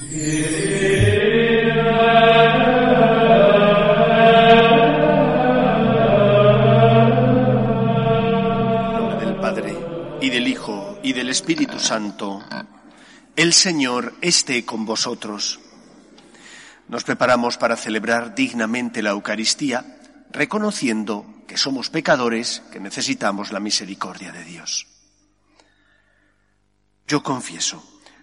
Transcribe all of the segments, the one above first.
Del Padre, y del Hijo, y del Espíritu Santo. El Señor esté con vosotros. Nos preparamos para celebrar dignamente la Eucaristía, reconociendo que somos pecadores, que necesitamos la misericordia de Dios. Yo confieso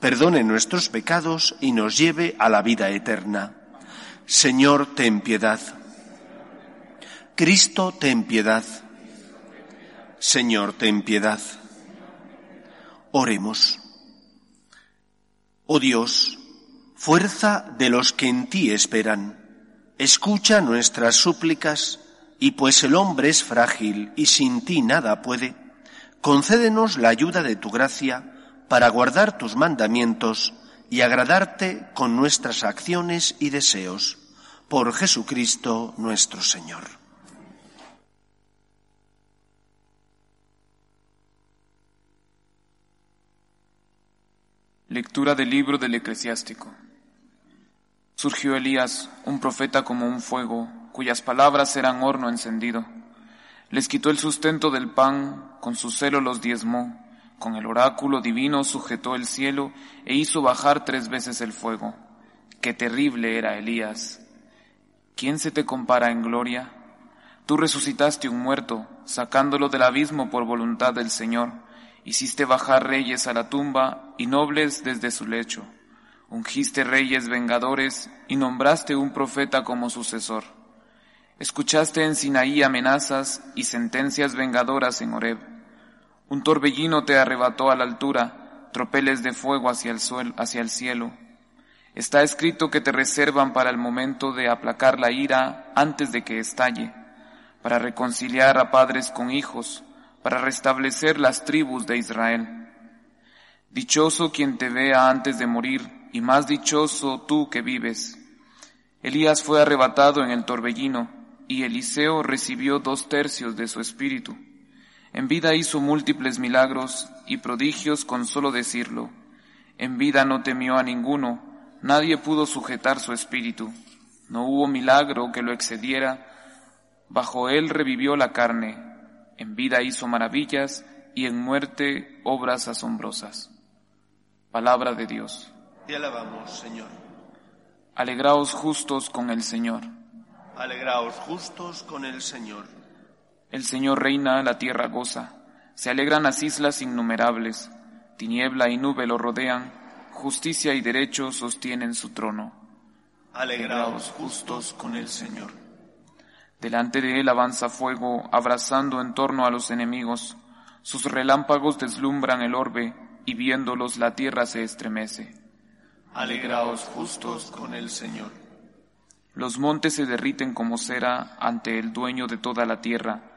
perdone nuestros pecados y nos lleve a la vida eterna. Señor, ten piedad. Cristo, ten piedad. Señor, ten piedad. Oremos. Oh Dios, fuerza de los que en ti esperan, escucha nuestras súplicas y pues el hombre es frágil y sin ti nada puede, concédenos la ayuda de tu gracia para guardar tus mandamientos y agradarte con nuestras acciones y deseos. Por Jesucristo nuestro Señor. Lectura del libro del eclesiástico. Surgió Elías, un profeta como un fuego, cuyas palabras eran horno encendido. Les quitó el sustento del pan, con su celo los diezmó, con el oráculo divino sujetó el cielo e hizo bajar tres veces el fuego. Qué terrible era Elías. ¿Quién se te compara en gloria? Tú resucitaste un muerto, sacándolo del abismo por voluntad del Señor. Hiciste bajar reyes a la tumba y nobles desde su lecho. Ungiste reyes vengadores y nombraste un profeta como sucesor. Escuchaste en Sinaí amenazas y sentencias vengadoras en Horeb. Un torbellino te arrebató a la altura, tropeles de fuego hacia el, hacia el cielo. Está escrito que te reservan para el momento de aplacar la ira antes de que estalle, para reconciliar a padres con hijos, para restablecer las tribus de Israel. Dichoso quien te vea antes de morir, y más dichoso tú que vives. Elías fue arrebatado en el torbellino, y Eliseo recibió dos tercios de su espíritu. En vida hizo múltiples milagros y prodigios con solo decirlo. En vida no temió a ninguno, nadie pudo sujetar su espíritu. No hubo milagro que lo excediera. Bajo él revivió la carne. En vida hizo maravillas y en muerte obras asombrosas. Palabra de Dios. Te alabamos, Señor. Alegraos justos con el Señor. Alegraos justos con el Señor. El Señor reina, la tierra goza. Se alegran las islas innumerables. Tiniebla y nube lo rodean. Justicia y derecho sostienen su trono. Alegraos justos con el Señor. Delante de él avanza fuego, abrazando en torno a los enemigos. Sus relámpagos deslumbran el orbe, y viéndolos la tierra se estremece. Alegraos justos con el Señor. Los montes se derriten como cera ante el dueño de toda la tierra.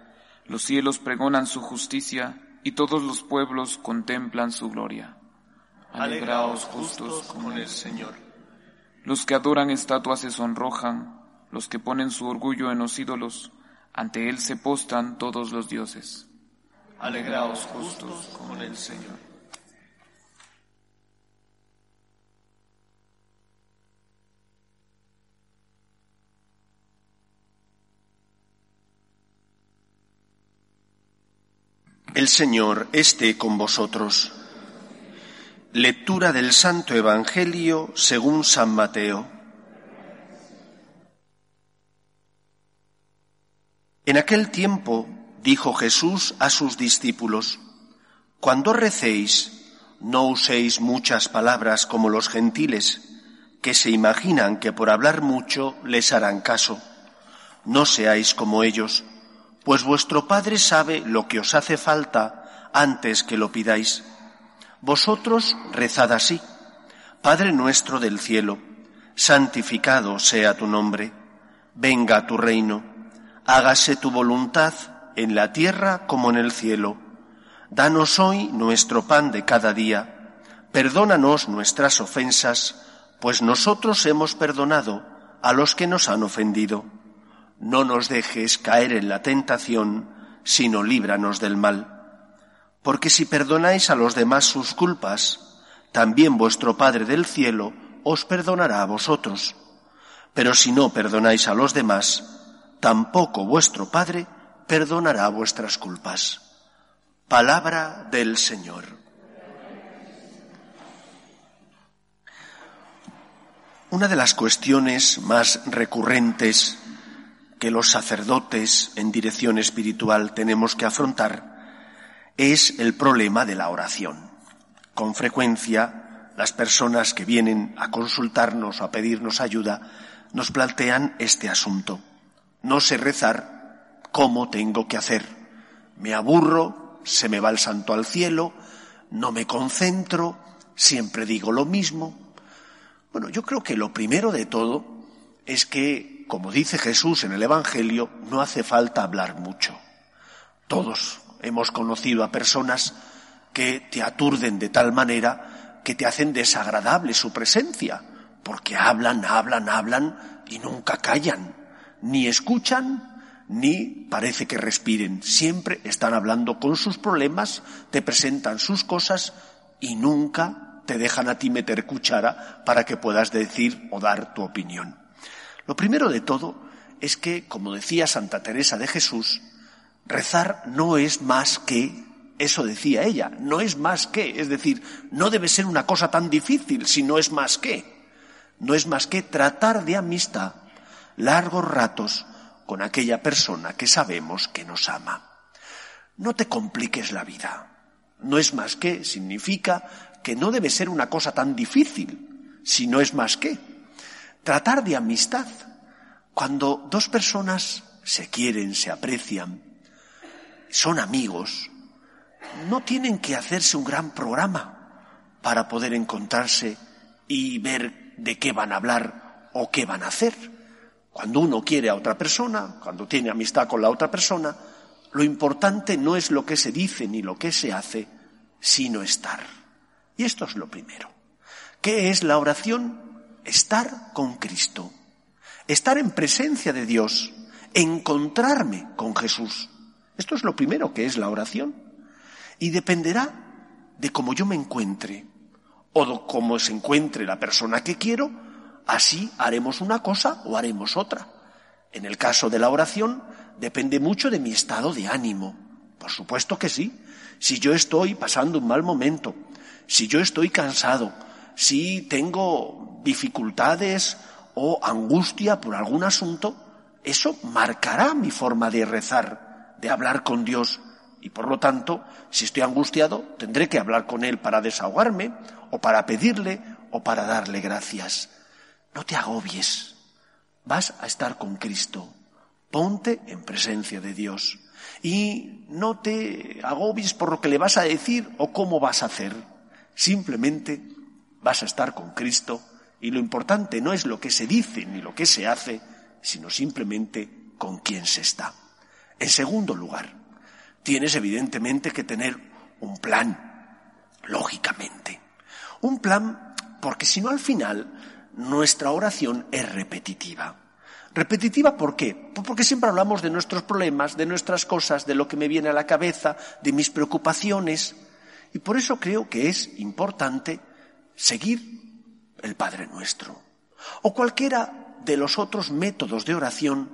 Los cielos pregonan su justicia y todos los pueblos contemplan su gloria. Alegraos justos con el Señor. Los que adoran estatuas se sonrojan, los que ponen su orgullo en los ídolos, ante él se postan todos los dioses. Alegraos justos con el Señor. El Señor esté con vosotros. Lectura del Santo Evangelio según San Mateo. En aquel tiempo dijo Jesús a sus discípulos, Cuando recéis, no uséis muchas palabras como los gentiles, que se imaginan que por hablar mucho les harán caso. No seáis como ellos, pues vuestro Padre sabe lo que os hace falta antes que lo pidáis. Vosotros rezad así. Padre nuestro del cielo, santificado sea tu nombre, venga tu reino, hágase tu voluntad en la tierra como en el cielo. Danos hoy nuestro pan de cada día, perdónanos nuestras ofensas, pues nosotros hemos perdonado a los que nos han ofendido. No nos dejes caer en la tentación, sino líbranos del mal porque si perdonáis a los demás sus culpas, también vuestro Padre del cielo os perdonará a vosotros. Pero si no perdonáis a los demás, tampoco vuestro Padre perdonará vuestras culpas. Palabra del Señor. Una de las cuestiones más recurrentes que los sacerdotes en dirección espiritual tenemos que afrontar es el problema de la oración. Con frecuencia, las personas que vienen a consultarnos o a pedirnos ayuda nos plantean este asunto. No sé rezar, ¿cómo tengo que hacer? Me aburro, se me va el santo al cielo, no me concentro, siempre digo lo mismo. Bueno, yo creo que lo primero de todo es que, como dice Jesús en el Evangelio, no hace falta hablar mucho. Todos hemos conocido a personas que te aturden de tal manera que te hacen desagradable su presencia, porque hablan, hablan, hablan y nunca callan, ni escuchan, ni parece que respiren. Siempre están hablando con sus problemas, te presentan sus cosas y nunca te dejan a ti meter cuchara para que puedas decir o dar tu opinión. Lo primero de todo es que, como decía Santa Teresa de Jesús, Rezar no es más que, eso decía ella, no es más que, es decir, no debe ser una cosa tan difícil si no es más que. No es más que tratar de amistad largos ratos con aquella persona que sabemos que nos ama. No te compliques la vida. No es más que significa que no debe ser una cosa tan difícil, si no es más que. Tratar de amistad. Cuando dos personas se quieren, se aprecian, son amigos, no tienen que hacerse un gran programa para poder encontrarse y ver de qué van a hablar o qué van a hacer. Cuando uno quiere a otra persona, cuando tiene amistad con la otra persona, lo importante no es lo que se dice ni lo que se hace, sino estar. Y esto es lo primero. ¿Qué es la oración? Estar con Cristo. Estar en presencia de Dios. Encontrarme con Jesús. Esto es lo primero que es la oración. Y dependerá de cómo yo me encuentre o de cómo se encuentre la persona que quiero, así haremos una cosa o haremos otra. En el caso de la oración depende mucho de mi estado de ánimo. Por supuesto que sí. Si yo estoy pasando un mal momento, si yo estoy cansado, si tengo dificultades o angustia por algún asunto, eso marcará mi forma de rezar de hablar con Dios y por lo tanto, si estoy angustiado, tendré que hablar con Él para desahogarme o para pedirle o para darle gracias. No te agobies, vas a estar con Cristo. Ponte en presencia de Dios y no te agobies por lo que le vas a decir o cómo vas a hacer. Simplemente vas a estar con Cristo y lo importante no es lo que se dice ni lo que se hace, sino simplemente con quién se está. En segundo lugar, tienes evidentemente que tener un plan, lógicamente. Un plan porque si no al final nuestra oración es repetitiva. Repetitiva ¿por qué? Pues porque siempre hablamos de nuestros problemas, de nuestras cosas, de lo que me viene a la cabeza, de mis preocupaciones. Y por eso creo que es importante seguir el Padre Nuestro. O cualquiera de los otros métodos de oración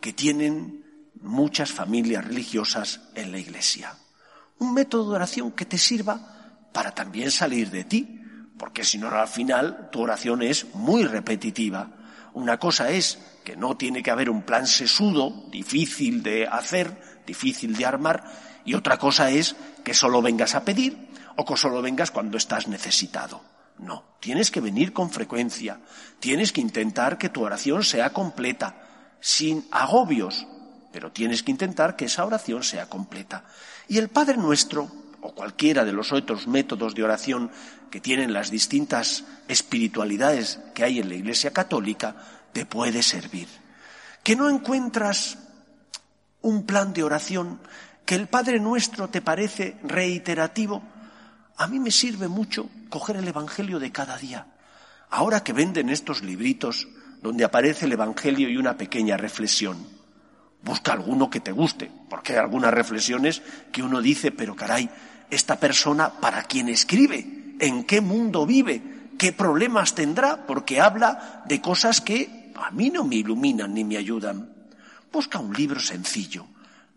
que tienen muchas familias religiosas en la iglesia. Un método de oración que te sirva para también salir de ti, porque si no al final tu oración es muy repetitiva. Una cosa es que no tiene que haber un plan sesudo, difícil de hacer, difícil de armar, y otra cosa es que solo vengas a pedir o que solo vengas cuando estás necesitado. No, tienes que venir con frecuencia, tienes que intentar que tu oración sea completa, sin agobios, pero tienes que intentar que esa oración sea completa. Y el Padre Nuestro, o cualquiera de los otros métodos de oración que tienen las distintas espiritualidades que hay en la Iglesia Católica, te puede servir. Que no encuentras un plan de oración, que el Padre Nuestro te parece reiterativo, a mí me sirve mucho coger el Evangelio de cada día. Ahora que venden estos libritos donde aparece el Evangelio y una pequeña reflexión, busca alguno que te guste, porque hay algunas reflexiones que uno dice, pero caray, esta persona para quién escribe, en qué mundo vive, qué problemas tendrá, porque habla de cosas que a mí no me iluminan ni me ayudan. Busca un libro sencillo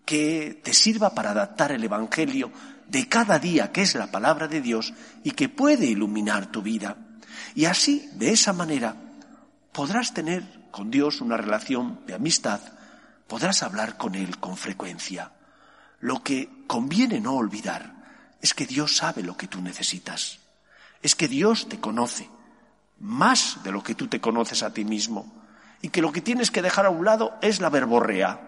que te sirva para adaptar el Evangelio de cada día, que es la palabra de Dios, y que puede iluminar tu vida. Y así, de esa manera, podrás tener con Dios una relación de amistad, podrás hablar con Él con frecuencia. Lo que conviene no olvidar es que Dios sabe lo que tú necesitas, es que Dios te conoce más de lo que tú te conoces a ti mismo, y que lo que tienes que dejar a un lado es la verborrea,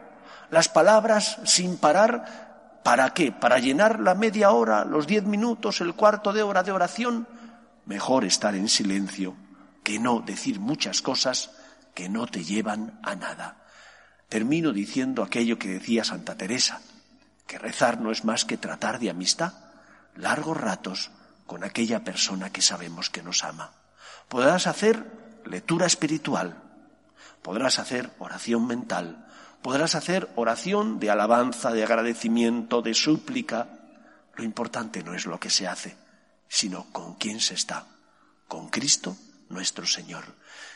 las palabras sin parar ¿Para qué? ¿Para llenar la media hora, los diez minutos, el cuarto de hora de oración? Mejor estar en silencio que no decir muchas cosas que no te llevan a nada. Termino diciendo aquello que decía Santa Teresa, que rezar no es más que tratar de amistad, largos ratos con aquella persona que sabemos que nos ama. Podrás hacer lectura espiritual, podrás hacer oración mental, Podrás hacer oración de alabanza, de agradecimiento, de súplica. Lo importante no es lo que se hace, sino con quién se está. Con Cristo nuestro Señor.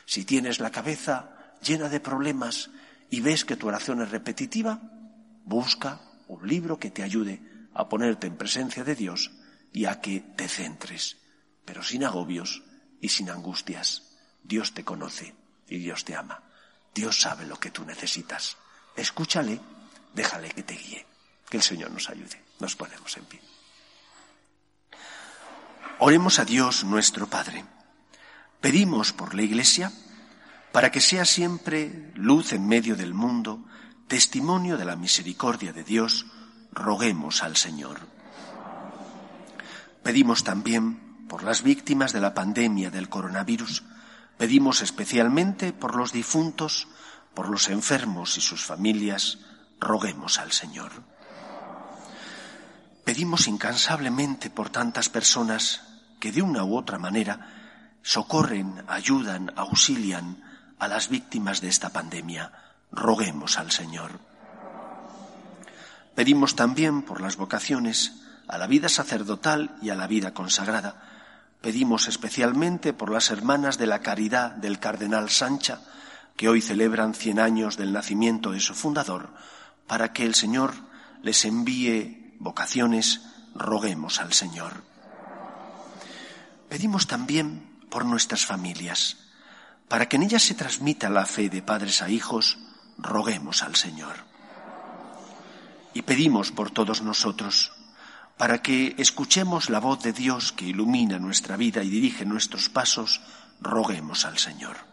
Si tienes la cabeza llena de problemas y ves que tu oración es repetitiva, busca un libro que te ayude a ponerte en presencia de Dios y a que te centres, pero sin agobios y sin angustias. Dios te conoce y Dios te ama. Dios sabe lo que tú necesitas. Escúchale, déjale que te guíe. Que el Señor nos ayude. Nos ponemos en pie. Oremos a Dios nuestro Padre. Pedimos por la Iglesia para que sea siempre luz en medio del mundo, testimonio de la misericordia de Dios, roguemos al Señor. Pedimos también por las víctimas de la pandemia del coronavirus, pedimos especialmente por los difuntos, por los enfermos y sus familias, roguemos al Señor. Pedimos incansablemente por tantas personas que de una u otra manera socorren, ayudan, auxilian a las víctimas de esta pandemia. Roguemos al Señor. Pedimos también por las vocaciones a la vida sacerdotal y a la vida consagrada. Pedimos especialmente por las hermanas de la caridad del cardenal Sancha, que hoy celebran cien años del nacimiento de su fundador, para que el Señor les envíe vocaciones, roguemos al Señor. Pedimos también por nuestras familias, para que en ellas se transmita la fe de padres a hijos, roguemos al Señor. Y pedimos por todos nosotros, para que escuchemos la voz de Dios que ilumina nuestra vida y dirige nuestros pasos, roguemos al Señor.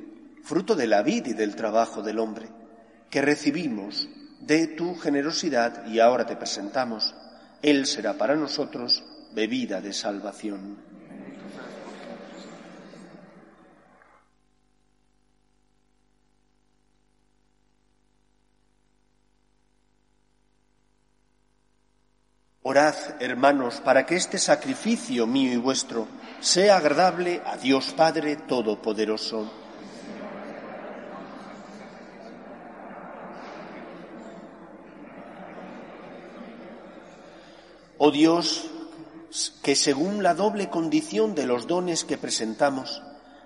fruto de la vida y del trabajo del hombre, que recibimos de tu generosidad y ahora te presentamos. Él será para nosotros bebida de salvación. Orad, hermanos, para que este sacrificio mío y vuestro sea agradable a Dios Padre Todopoderoso. Oh Dios, que según la doble condición de los dones que presentamos,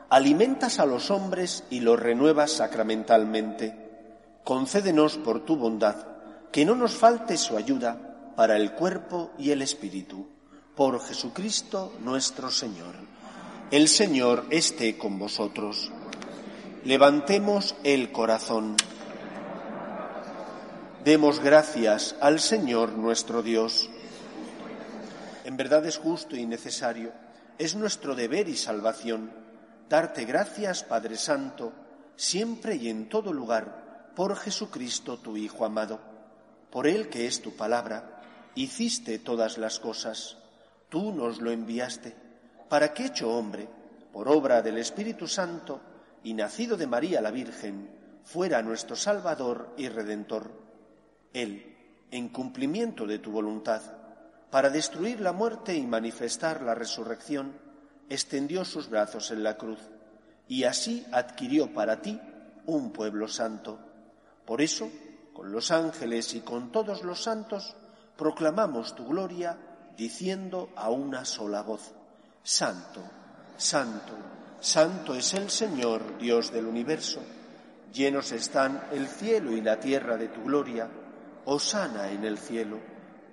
alimentas a los hombres y los renuevas sacramentalmente, concédenos por tu bondad que no nos falte su ayuda para el cuerpo y el espíritu, por Jesucristo nuestro Señor. El Señor esté con vosotros. Levantemos el corazón. Demos gracias al Señor nuestro Dios. En verdad es justo y necesario, es nuestro deber y salvación, darte gracias, Padre Santo, siempre y en todo lugar, por Jesucristo, tu Hijo amado. Por Él que es tu palabra, hiciste todas las cosas, tú nos lo enviaste, para que hecho hombre, por obra del Espíritu Santo, y nacido de María la Virgen, fuera nuestro Salvador y Redentor. Él, en cumplimiento de tu voluntad, para destruir la muerte y manifestar la resurrección, extendió sus brazos en la cruz y así adquirió para ti un pueblo santo. Por eso, con los ángeles y con todos los santos, proclamamos tu gloria diciendo a una sola voz, Santo, Santo, Santo es el Señor, Dios del universo. Llenos están el cielo y la tierra de tu gloria. Osana en el cielo.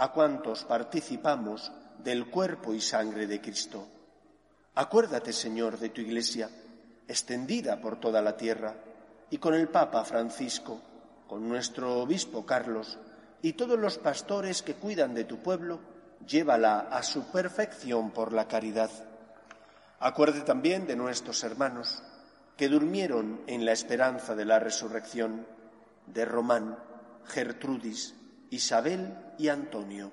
a cuantos participamos del cuerpo y sangre de Cristo. Acuérdate, Señor, de tu Iglesia, extendida por toda la tierra, y con el Papa Francisco, con nuestro Obispo Carlos y todos los pastores que cuidan de tu pueblo, llévala a su perfección por la caridad. Acuerde también de nuestros hermanos que durmieron en la esperanza de la resurrección, de Román, Gertrudis, Isabel y Antonio,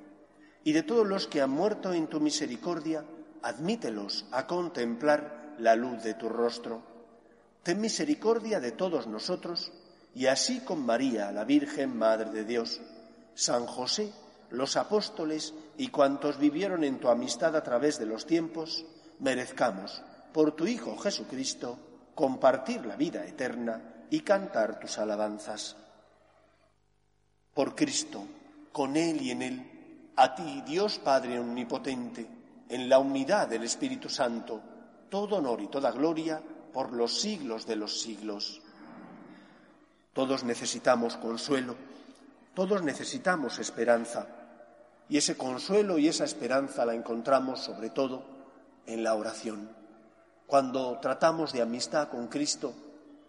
y de todos los que han muerto en tu misericordia, admítelos a contemplar la luz de tu rostro. Ten misericordia de todos nosotros, y así con María, la Virgen Madre de Dios, San José, los apóstoles y cuantos vivieron en tu amistad a través de los tiempos, merezcamos, por tu Hijo Jesucristo, compartir la vida eterna y cantar tus alabanzas. Por Cristo, con Él y en Él, a ti, Dios Padre Omnipotente, en la unidad del Espíritu Santo, todo honor y toda gloria por los siglos de los siglos. Todos necesitamos consuelo, todos necesitamos esperanza, y ese consuelo y esa esperanza la encontramos sobre todo en la oración. Cuando tratamos de amistad con Cristo,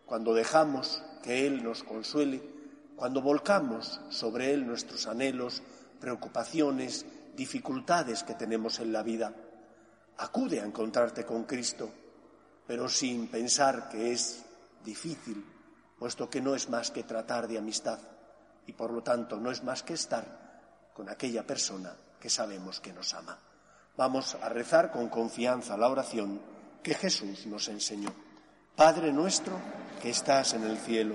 cuando dejamos que Él nos consuele, cuando volcamos sobre Él nuestros anhelos, preocupaciones, dificultades que tenemos en la vida, acude a encontrarte con Cristo, pero sin pensar que es difícil, puesto que no es más que tratar de amistad y por lo tanto no es más que estar con aquella persona que sabemos que nos ama. Vamos a rezar con confianza la oración que Jesús nos enseñó. Padre nuestro que estás en el cielo,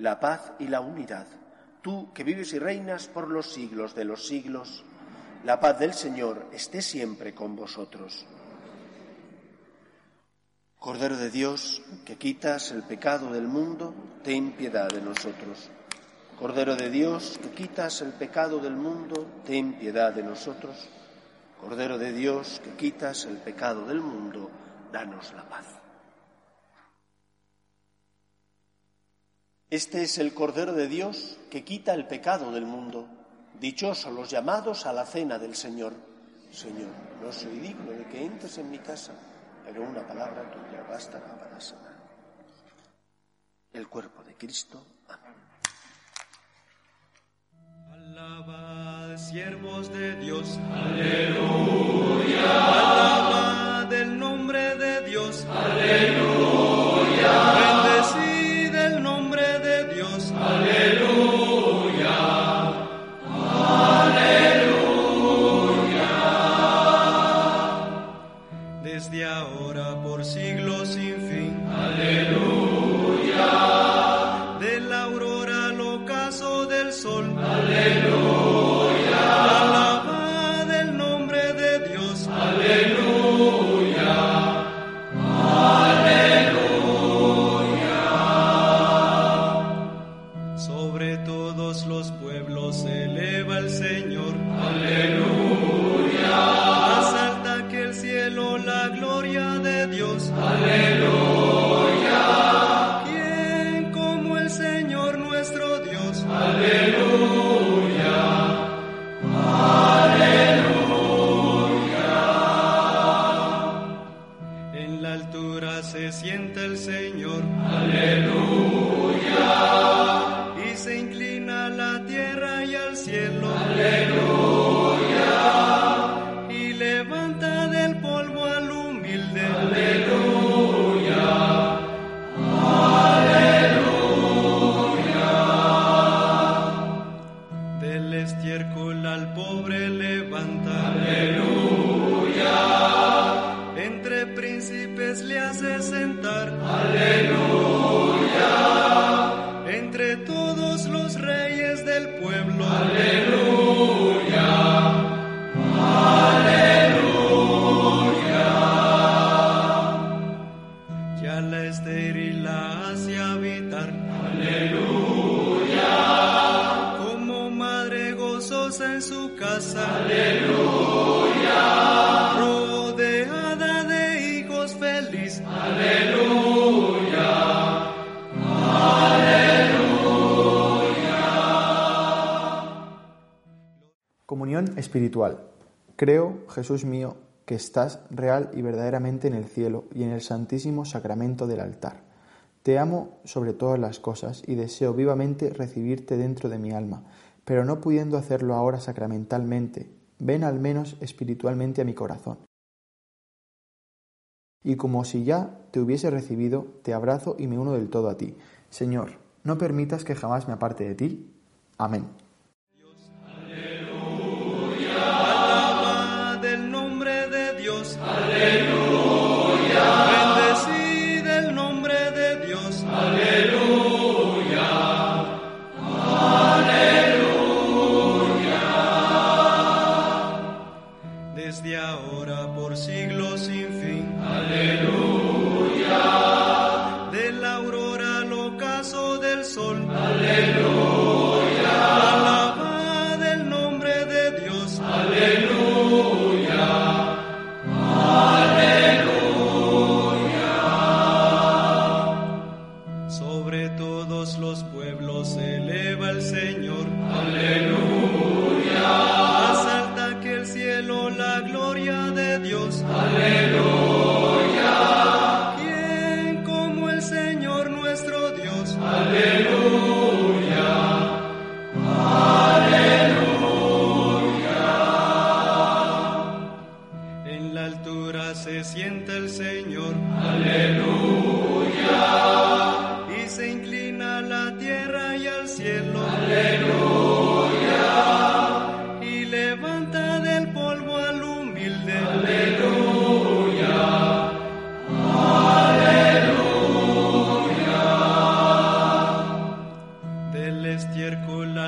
la paz y la unidad. Tú que vives y reinas por los siglos de los siglos, la paz del Señor esté siempre con vosotros. Cordero de Dios, que quitas el pecado del mundo, ten piedad de nosotros. Cordero de Dios, que quitas el pecado del mundo, ten piedad de nosotros. Cordero de Dios, que quitas el pecado del mundo, danos la paz. Este es el Cordero de Dios que quita el pecado del mundo. Dichosos los llamados a la cena del Señor. Señor, no soy digno de que entres en mi casa, pero una palabra tuya bastará para sanar. El cuerpo de Cristo. Amén. Alabad, siervos de Dios. Aleluya. Alabad Creo, Jesús mío, que estás real y verdaderamente en el cielo y en el santísimo sacramento del altar. Te amo sobre todas las cosas y deseo vivamente recibirte dentro de mi alma, pero no pudiendo hacerlo ahora sacramentalmente, ven al menos espiritualmente a mi corazón. Y como si ya te hubiese recibido, te abrazo y me uno del todo a ti. Señor, no permitas que jamás me aparte de ti. Amén.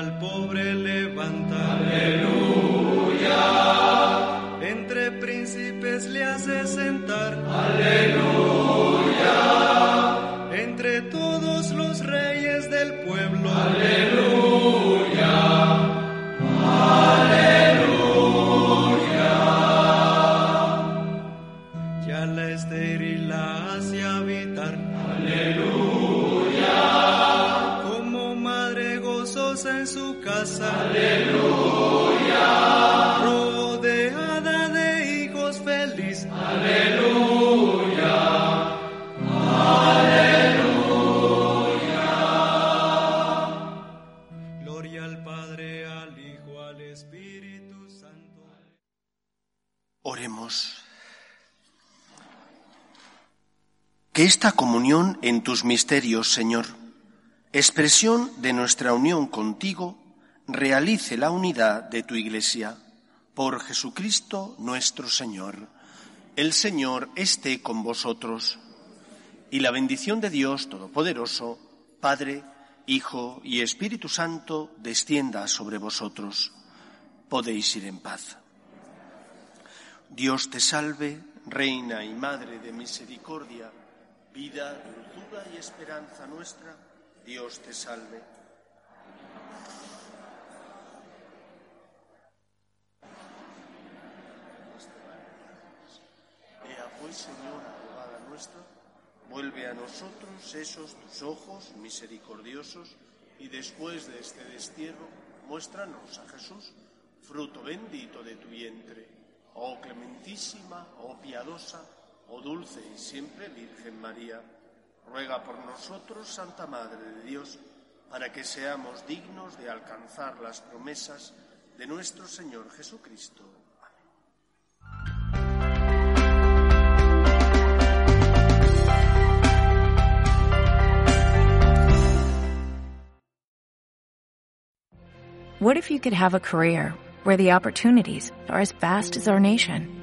Al pobre levanta. Entre príncipes le hace sentar. Aleluya. Que esta comunión en tus misterios, Señor, expresión de nuestra unión contigo, realice la unidad de tu Iglesia. Por Jesucristo nuestro Señor. El Señor esté con vosotros. Y la bendición de Dios Todopoderoso, Padre, Hijo y Espíritu Santo, descienda sobre vosotros. Podéis ir en paz. Dios te salve, Reina y Madre de Misericordia, vida, dulzura y esperanza nuestra. Dios te salve. Ea pues, Señor, abogada nuestra, vuelve a nosotros esos tus ojos misericordiosos y después de este destierro, muéstranos a Jesús, fruto bendito de tu vientre. Oh clementísima, oh piadosa, oh dulce y siempre Virgen María, ruega por nosotros, Santa Madre de Dios, para que seamos dignos de alcanzar las promesas de nuestro Señor Jesucristo. What if you could have a career where the opportunities are as vast as our nation,